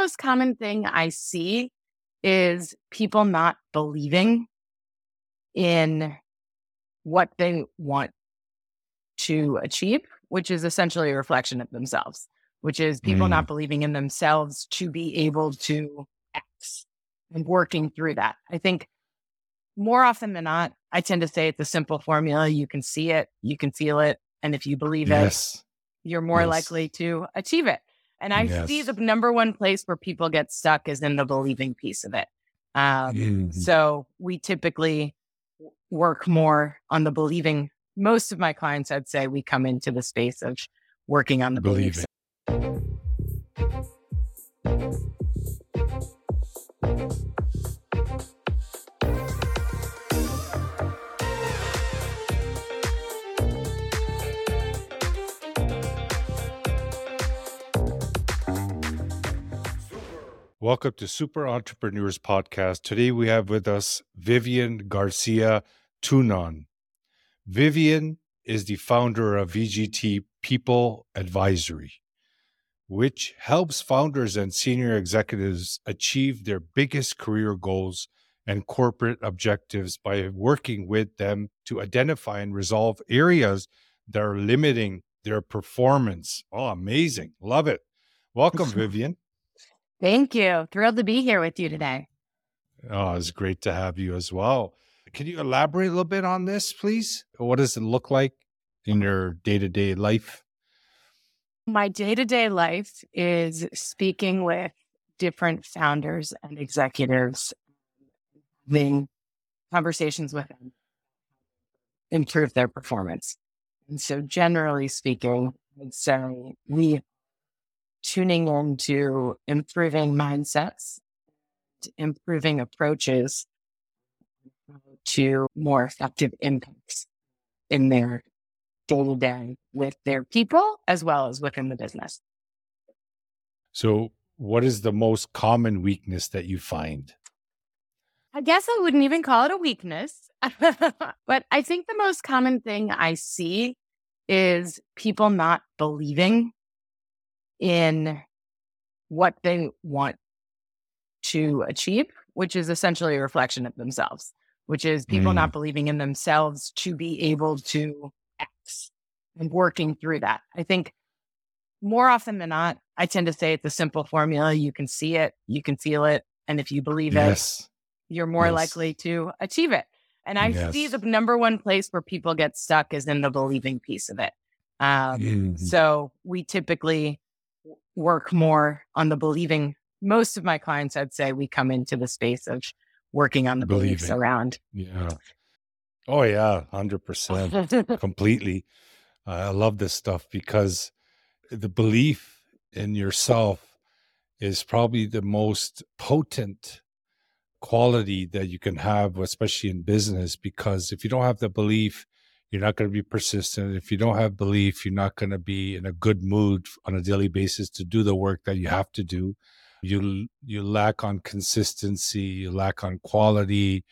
most common thing I see is people not believing in what they want to achieve, which is essentially a reflection of themselves, which is people Mm. not believing in themselves to be able to X and working through that. I think more often than not, I tend to say it's a simple formula. You can see it, you can feel it. And if you believe it, you're more Yes. likely to achieve it. And I see the number one place where people get stuck is in the believing piece of it. Um, Mhm. so we typically work more on the believing. Most of my clients, I'd say, we come into the space of working on the beliefs. Welcome to Super Entrepreneurs Podcast. Today we have with us Vivian Garcia Tunon. Vivian is the founder of VGT People Advisory, which helps founders and senior executives achieve their biggest career goals and corporate objectives by working with them to identify and resolve areas that are limiting their performance. Oh, amazing. Love it. Welcome, Vivian. Thank you. Thrilled to be here with you today. Oh, it's great to have you as well. Can you elaborate a little bit on this, please? What does it look like in your day to day life? My day to day life is speaking with different founders and executives, having conversations with them, improve their performance. And so, generally speaking, I'd say we tuning into improving mindsets, improving approaches to more effective impacts in their day to day with their people as well as within the business. So, what is the most common weakness that you find? I guess I wouldn't even call it a weakness, but I think the most common thing I see is people not believing in what they want to achieve, which is essentially a reflection of themselves, which is people Mm. not believing in themselves to be able to X and working through that. I think more often than not, I tend to say it's a simple formula. You can see it, you can feel it. And if you believe it, you're more Yes. likely to achieve it. And I see the number one place where people get stuck is in the believing piece of it. Um, Mhm. so we typically work more on the believing. Most of my clients, I'd say, we come into the space of working on the beliefs around. Yeah. Oh, yeah. 100%. completely. Uh, I love this stuff because the belief in yourself is probably the most potent quality that you can have, especially in business. Because if you don't have the belief, you're not going to be persistent. If you don't have belief, you're not going to be in a good mood on a daily basis to do the work that you have to do. You you lack on consistency. You lack on quality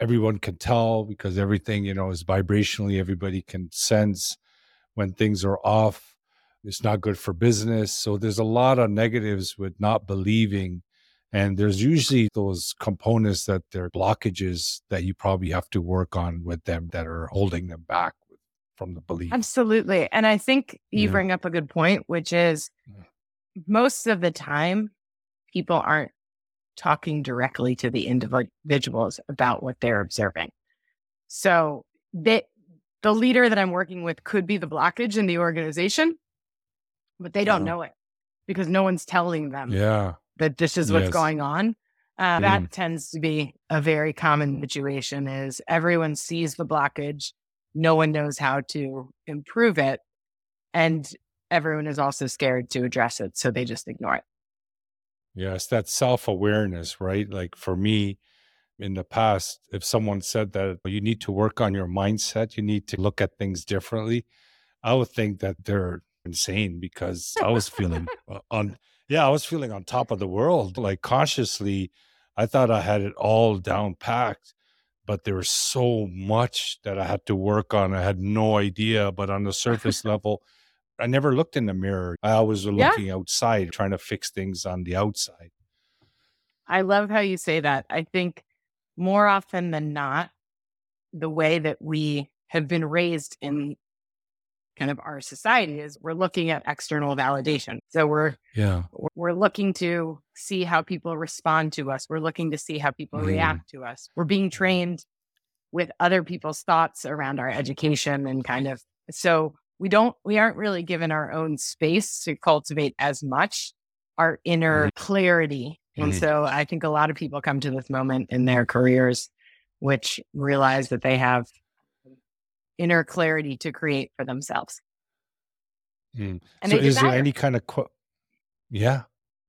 everyone can tell because everything you know is vibrationally everybody can sense when things are off it's not good for business so there's a lot of negatives with not believing and there's usually those components that they're blockages that you probably have to work on with them that are holding them back from the belief Absolutely. And I think you Yeah. bring up a good point, which is Yeah. most of the time, people aren't talking directly to the individuals about what they're observing. So they, the leader that I'm working with could be the blockage in the organization, but they don't Uh-huh. know it because no one's telling them yeah that this is what's Yes. going on. Uh, Mm. That tends to be a very common situation is everyone sees the blockage. No one knows how to improve it. And everyone is also scared to address it. So they just ignore it. Yes, that self awareness, right? Like for me in the past, if someone said that you need to work on your mindset, you need to look at things differently, I would think that they're insane because I was feeling on, yeah, I was feeling on top of the world. Like consciously, I thought I had it all down packed, but there was so much that I had to work on. I had no idea, but on the surface level, I never looked in the mirror. I always was looking yeah. outside, trying to fix things on the outside. I love how you say that. I think more often than not, the way that we have been raised in kind of our society is we're looking at external validation. So we're yeah we're looking to see how people respond to us. We're looking to see how people mm. react to us. We're being trained with other people's thoughts around our education and kind of so we don't we aren't really given our own space to cultivate as much our inner mm. clarity. Mm. And mm-hmm. so I think a lot of people come to this moment in their careers which realize that they have inner clarity to create for themselves. Mm. And so is there any kind of quote? yeah,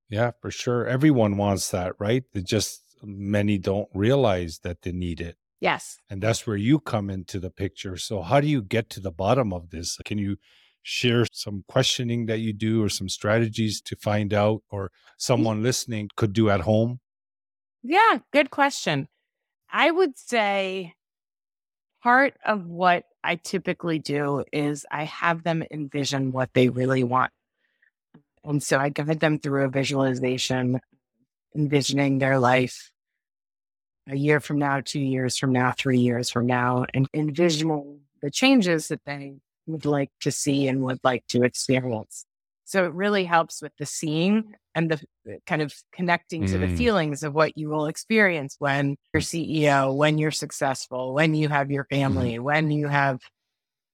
yeah, for sure. Everyone wants that, right? It just many don't realize that they need it. Yes. And that's where you come into the picture. So how do you get to the bottom of this? Can you share some questioning that you do or some strategies to find out or someone listening could do at home? Yeah, good question. I would say part of what I typically do is I have them envision what they really want. And so I guide them through a visualization, envisioning their life a year from now, two years from now, three years from now, and envisioning the changes that they would like to see and would like to experience. So it really helps with the seeing and the kind of connecting to the mm. feelings of what you will experience when you're CEO, when you're successful, when you have your mm-hmm. family, mm. when you have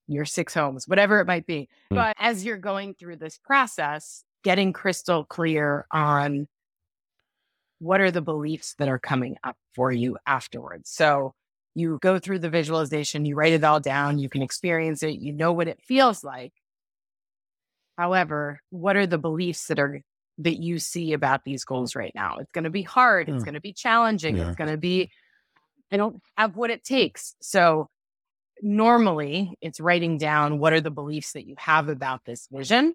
your six homes, whatever it might be. Mm. But as you're going through this process, getting crystal clear on what are the beliefs that are coming up for you afterwards. So you go through the visualization, you write it all down, you can experience it, you know what it feels like. However, what are the beliefs that are that you see about these goals right now? It's going to be hard, it's going to be challenging, yeah. it's going to be I don't have what it takes. So normally it's writing down what are the beliefs that you have about this vision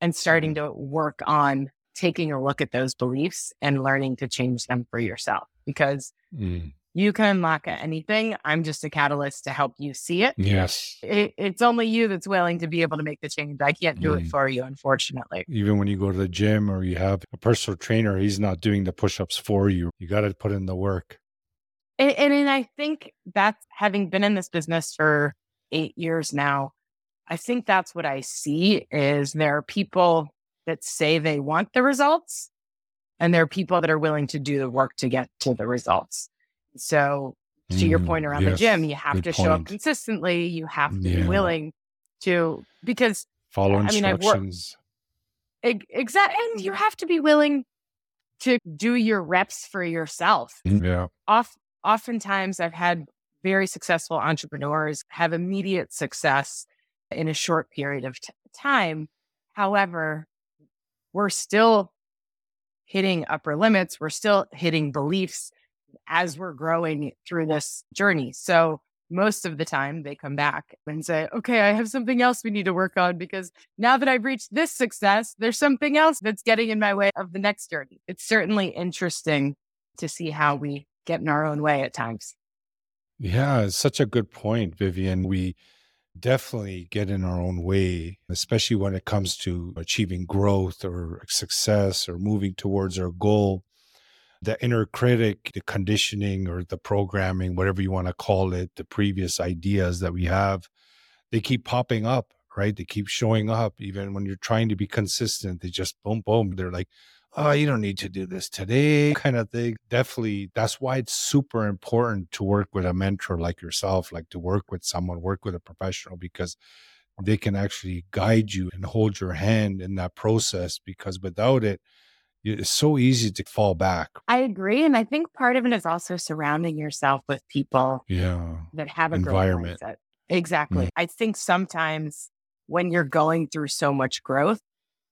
and starting mm-hmm. to work on taking a look at those beliefs and learning to change them for yourself because mm. You can unlock anything. I'm just a catalyst to help you see it. Yes. It, it's only you that's willing to be able to make the change. I can't do mm. it for you, unfortunately. Even when you go to the gym or you have a personal trainer, he's not doing the push ups for you. You got to put in the work. And, and, and I think that's having been in this business for eight years now. I think that's what I see is there are people that say they want the results and there are people that are willing to do the work to get to the results. So to mm, your point around yes, the gym, you have to point. show up consistently. You have to yeah. be willing to because follow instructions. I mean, exactly, and you have to be willing to do your reps for yourself. Mm, yeah. Off, oftentimes, I've had very successful entrepreneurs have immediate success in a short period of t- time. However, we're still hitting upper limits. We're still hitting beliefs as we're growing through this journey. So most of the time they come back and say, okay, I have something else we need to work on because now that I've reached this success, there's something else that's getting in my way of the next journey. It's certainly interesting to see how we get in our own way at times. Yeah, it's such a good point, Vivian. We definitely get in our own way, especially when it comes to achieving growth or success or moving towards our goal. The inner critic, the conditioning or the programming, whatever you want to call it, the previous ideas that we have, they keep popping up, right? They keep showing up. Even when you're trying to be consistent, they just boom, boom. They're like, oh, you don't need to do this today, kind of thing. Definitely, that's why it's super important to work with a mentor like yourself, like to work with someone, work with a professional, because they can actually guide you and hold your hand in that process. Because without it, it's so easy to fall back. I agree. And I think part of it is also surrounding yourself with people yeah. that have a environment. Growth mindset. Exactly. Mm. I think sometimes when you're going through so much growth,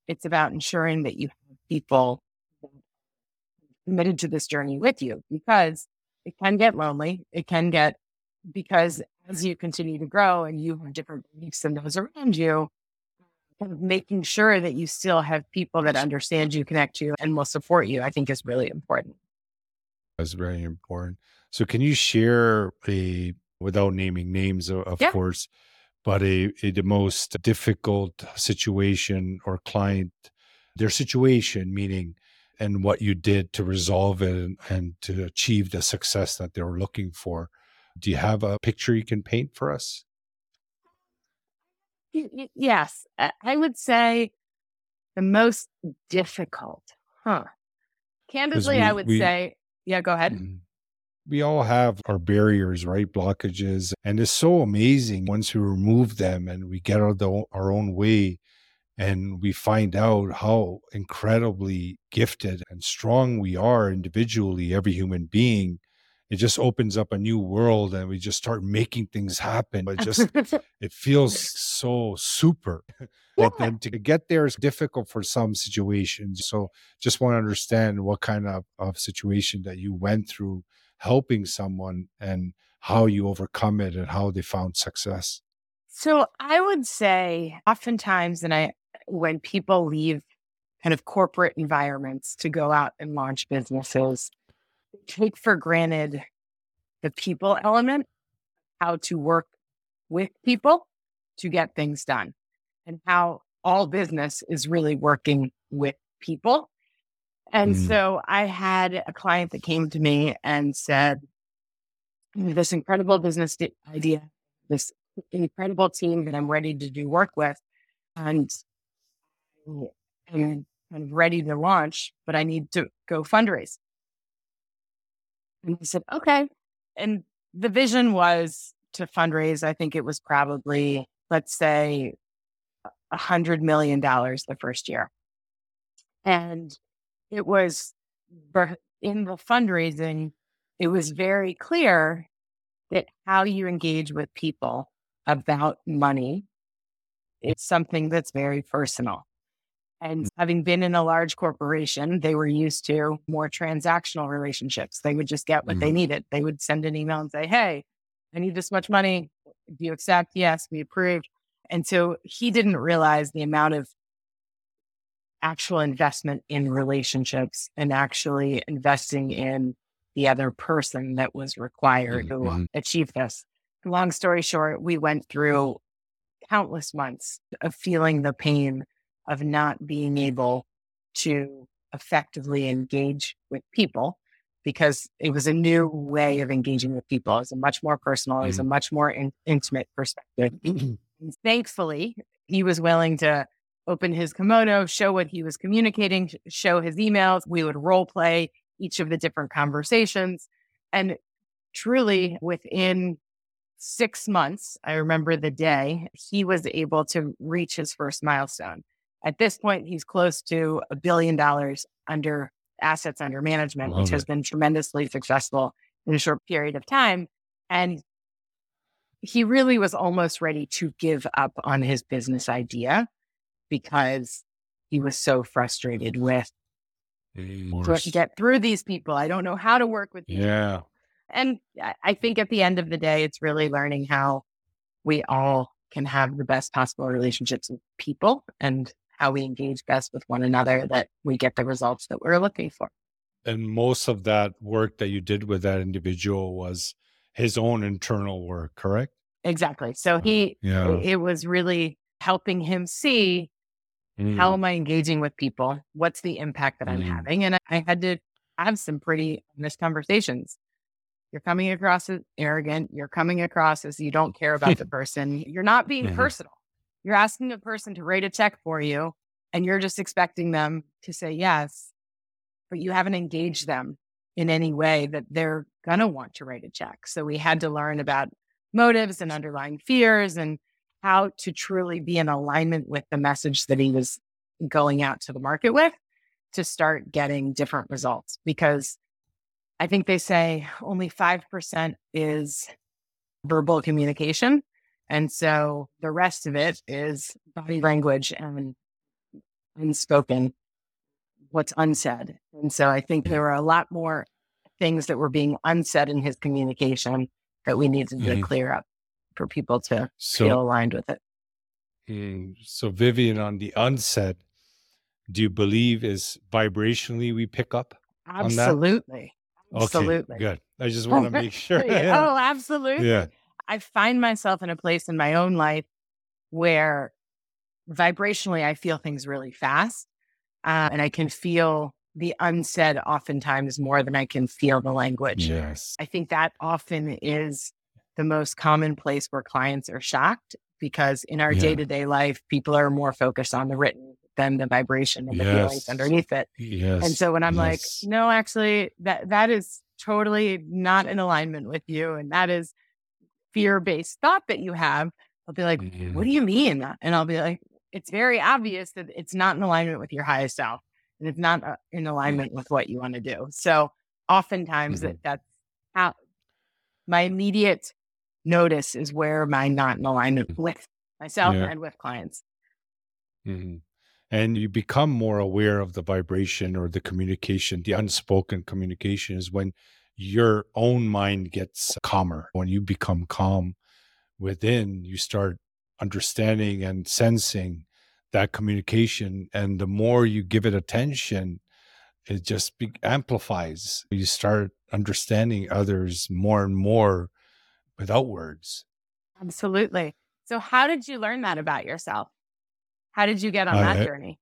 it's about ensuring that you have people committed to this journey with you because it can get lonely. It can get because as you continue to grow and you have different beliefs than those around you, making sure that you still have people that understand you, connect you, and will support you, I think is really important. That's very important. So, can you share a, without naming names, of, yeah. course, but a, a the most difficult situation or client, their situation, meaning and what you did to resolve it and, and to achieve the success that they were looking for. Do you have a picture you can paint for us? Yes, I would say the most difficult, huh? Candidly, we, I would we, say, yeah, go ahead. Mm-hmm. We all have our barriers, right? Blockages. And it's so amazing once we remove them and we get out of our own way and we find out how incredibly gifted and strong we are individually, every human being, it just opens up a new world and we just start making things happen. But just it feels so super. but then to get there is difficult for some situations. So just want to understand what kind of, of situation that you went through helping someone and how you overcome it and how they found success. So I would say oftentimes, and I when people leave kind of corporate environments to go out and launch businesses, take for granted the people element, how to work with people to get things done, and how all business is really working with people. And mm. so I had a client that came to me and said, This incredible business idea, this incredible team that I'm ready to do work with. And I'm kind of ready to launch, but I need to go fundraise. And he said, okay. And the vision was to fundraise. I think it was probably, let's say, a hundred million dollars the first year. And it was in the fundraising, it was very clear that how you engage with people about money is something that's very personal. And mm. having been in a large corporation, they were used to more transactional relationships. They would just get what mm they needed. They would send an email and say, Hey, I need this much money. Do you accept? Yes, we approved. And so he didn't realize the amount of actual investment in relationships and actually investing in the other person that was required mm-hmm. to achieve this. Long story short, we went through countless months of feeling the pain of not being able to effectively engage with people because it was a new way of engaging with people. It was a much more personal, it was a mm-hmm. much more in- intimate perspective. thankfully, he was willing to open his kimono, show what he was communicating, show his emails. We would role play each of the different conversations. And truly, within six months, I remember the day, he was able to reach his first milestone. At this point, he's close to a billion dollars under assets under management, Love which it. has been tremendously successful in a short period of time. And he really was almost ready to give up on his business idea because he was so frustrated with to get through these people. I don't know how to work with people. Yeah. And I think at the end of the day, it's really learning how we all can have the best possible relationships with people and how we engage best with one another that we get the results that we're looking for. And most of that work that you did with that individual was his own internal work, correct? Exactly. So he, yeah. it was really helping him see mm. how am I engaging with people? What's the impact that I'm mm. having? And I had to have some pretty honest conversations. You're coming across as arrogant. You're coming across as you don't care about the person. You're not being mm-hmm. personal. You're asking a person to write a check for you and you're just expecting them to say yes, but you haven't engaged them in any way that they're going to want to write a check. So we had to learn about motives and underlying fears and how to truly be in alignment with the message that he was going out to the market with to start getting different results. Because I think they say only 5% is verbal communication. And so the rest of it is body language and unspoken, what's unsaid. And so I think there were a lot more things that were being unsaid in his communication that we needed to mm-hmm. clear up for people to so, feel aligned with it. Mm, so, Vivian, on the unsaid, do you believe is vibrationally we pick up? Absolutely. Absolutely. Okay, good. I just want to make sure. oh, absolutely. Yeah. I find myself in a place in my own life where vibrationally I feel things really fast. Uh, and I can feel the unsaid oftentimes more than I can feel the language. Yes. I think that often is the most common place where clients are shocked because in our day to day life, people are more focused on the written than the vibration and the feelings underneath it. Yes. And so when I'm like, no, actually, that that is totally not in alignment with you, and that is fear based thought that you have, I'll be like, Mhm. what do you mean? And I'll be like, it's very obvious that it's not in alignment with your highest self, and it's not uh, in alignment with what you want to do. So oftentimes Mm-hmm. that that's how my immediate notice is where my not in alignment with myself Mm-hmm. Yeah. and with clients. Mhm. And you become more aware of the vibration or the communication, the unspoken communication is when your own mind gets calmer. When you become calm within, you start understanding and sensing that communication. And the more you give it attention, it just be- amplifies. You start understanding others more and more without words. Absolutely. So how did you learn that about yourself? How did you get on I- that journey?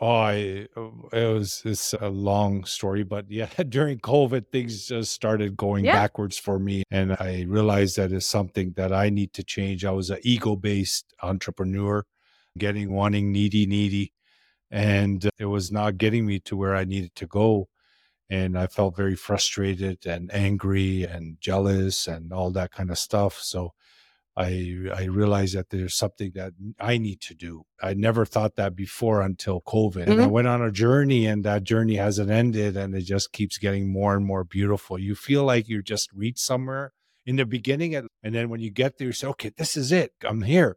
Oh, I it was it's a long story, but yeah, during COVID, things just started going Yeah. backwards for me, and I realized that is something that I need to change. I was an ego-based entrepreneur, getting wanting needy, needy, and it was not getting me to where I needed to go, and I felt very frustrated and angry and jealous and all that kind of stuff. So. I I realized that there's something that I need to do. I never thought that before until COVID. And I Mhm. went on a journey and that journey hasn't ended and it just keeps getting more and more beautiful. You feel like you just reached somewhere in the beginning and, and then when you get there you say, "Okay, this is it. I'm here."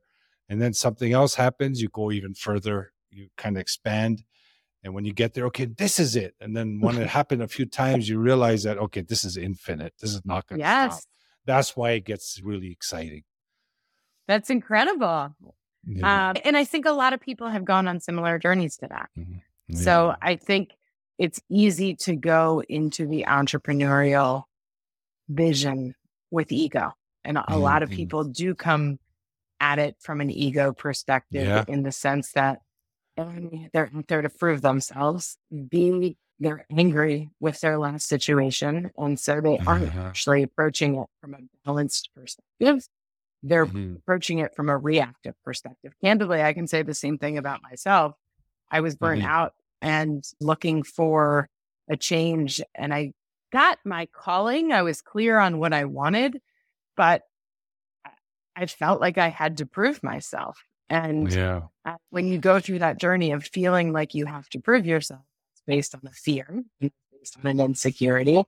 And then something else happens, you go even further, you kind of expand. And when you get there, okay, this is it. And then when it happened a few times, you realize that okay, this is infinite. This is not going to stop. Yes. That's why it gets really exciting. That's incredible. Yeah. Um, and I think a lot of people have gone on similar journeys to that. Yeah. So I think it's easy to go into the entrepreneurial vision with ego. And a a lot of people do come at it from an ego perspective Yeah. in the sense that A, they're out there to prove themselves. B, they're angry with their last situation. And so they aren't Uh-huh. actually approaching it from a balanced perspective. They're Mhm. approaching it from a reactive perspective. Candidly, I can say the same thing about myself. I was burnt Mhm. out and looking for a change, and I got my calling. I was clear on what I wanted, but I- felt like I had to prove myself. And Yeah. uh, when you go through that journey of feeling like you have to prove yourself, it's based on a fear, based on an insecurity,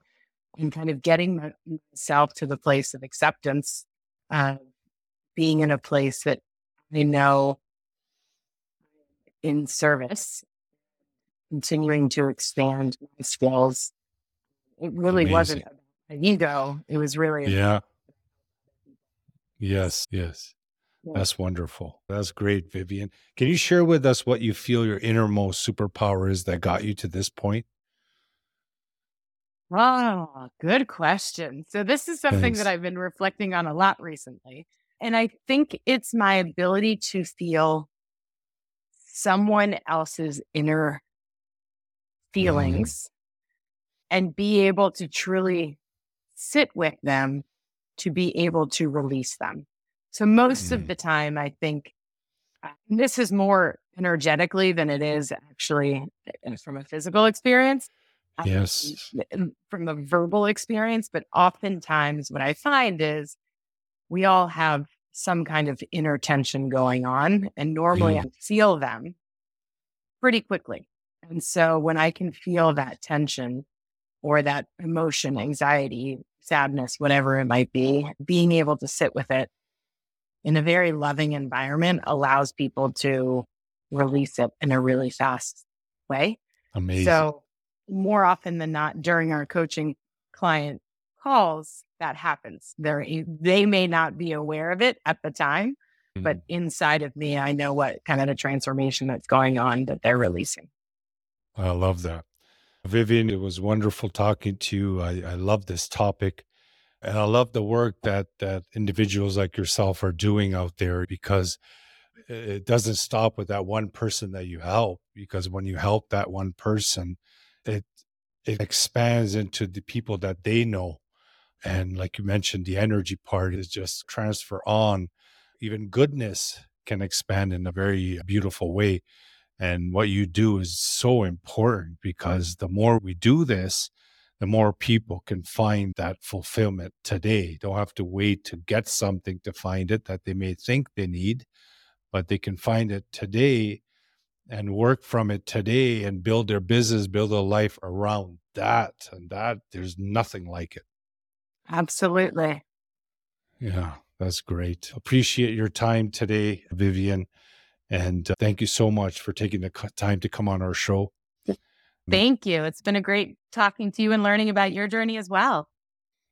and kind of getting myself to the place of acceptance, uh, being in a place that I know in service, continuing to expand my skills. It really wasn't Amazing. about my ego. It was really Yeah. Yes. Yes. Yeah. That's wonderful. That's great, Vivian. Can you share with us what you feel your innermost superpower is that got you to this point? Oh, good question. So this is something Thanks. that I've been reflecting on a lot recently. And I think it's my ability to feel someone else's inner feelings and be able to truly sit with them to be able to release them. So most Mm. of the time, I think uh, this is more energetically than it is actually uh, from a physical experience. Um, Yes. n- from a verbal experience, but oftentimes what I find is we all have some kind of inner tension going on, and normally Yeah. I feel them pretty quickly. And so when I can feel that tension or that emotion, anxiety, sadness, whatever it might be, being able to sit with it in a very loving environment allows people to release it in a really fast way. Amazing. So more often than not, during our coaching client calls, that happens. They're, they may not be aware of it at the time, but Mhm. inside of me, I know what kind of a transformation that's going on that they're releasing. I love that. Vivian, it was wonderful talking to you. I, I love this topic. And I love the work that that individuals like yourself are doing out there because it doesn't stop with that one person that you help because when you help that one person it it expands into the people that they know and like you mentioned the energy part is just transfer on even goodness can expand in a very beautiful way and what you do is so important because the more we do this the more people can find that fulfillment today don't have to wait to get something to find it that they may think they need but they can find it today and work from it today and build their business, build a life around that. And that there's nothing like it. Absolutely. Yeah, that's great. Appreciate your time today, Vivian. And uh, thank you so much for taking the time to come on our show. Thank you. It's been a great talking to you and learning about your journey as well.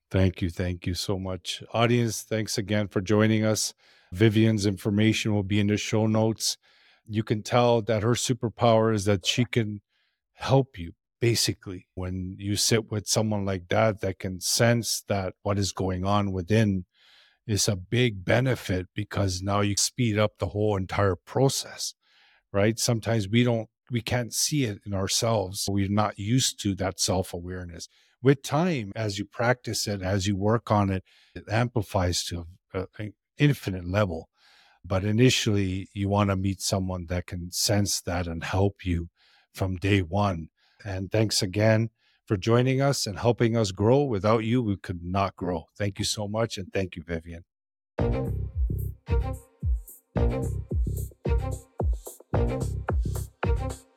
Thank you. Thank you so much. Audience, thanks again for joining us. Vivian's information will be in the show notes. You can tell that her superpower is that she can help you basically when you sit with someone like that that can sense that what is going on within is a big benefit because now you speed up the whole entire process right sometimes we don't we can't see it in ourselves we're not used to that self-awareness with time as you practice it as you work on it it amplifies to an infinite level. But initially, you want to meet someone that can sense that and help you from day one. And thanks again for joining us and helping us grow. Without you, we could not grow. Thank you so much. And thank you, Vivian. Thank you.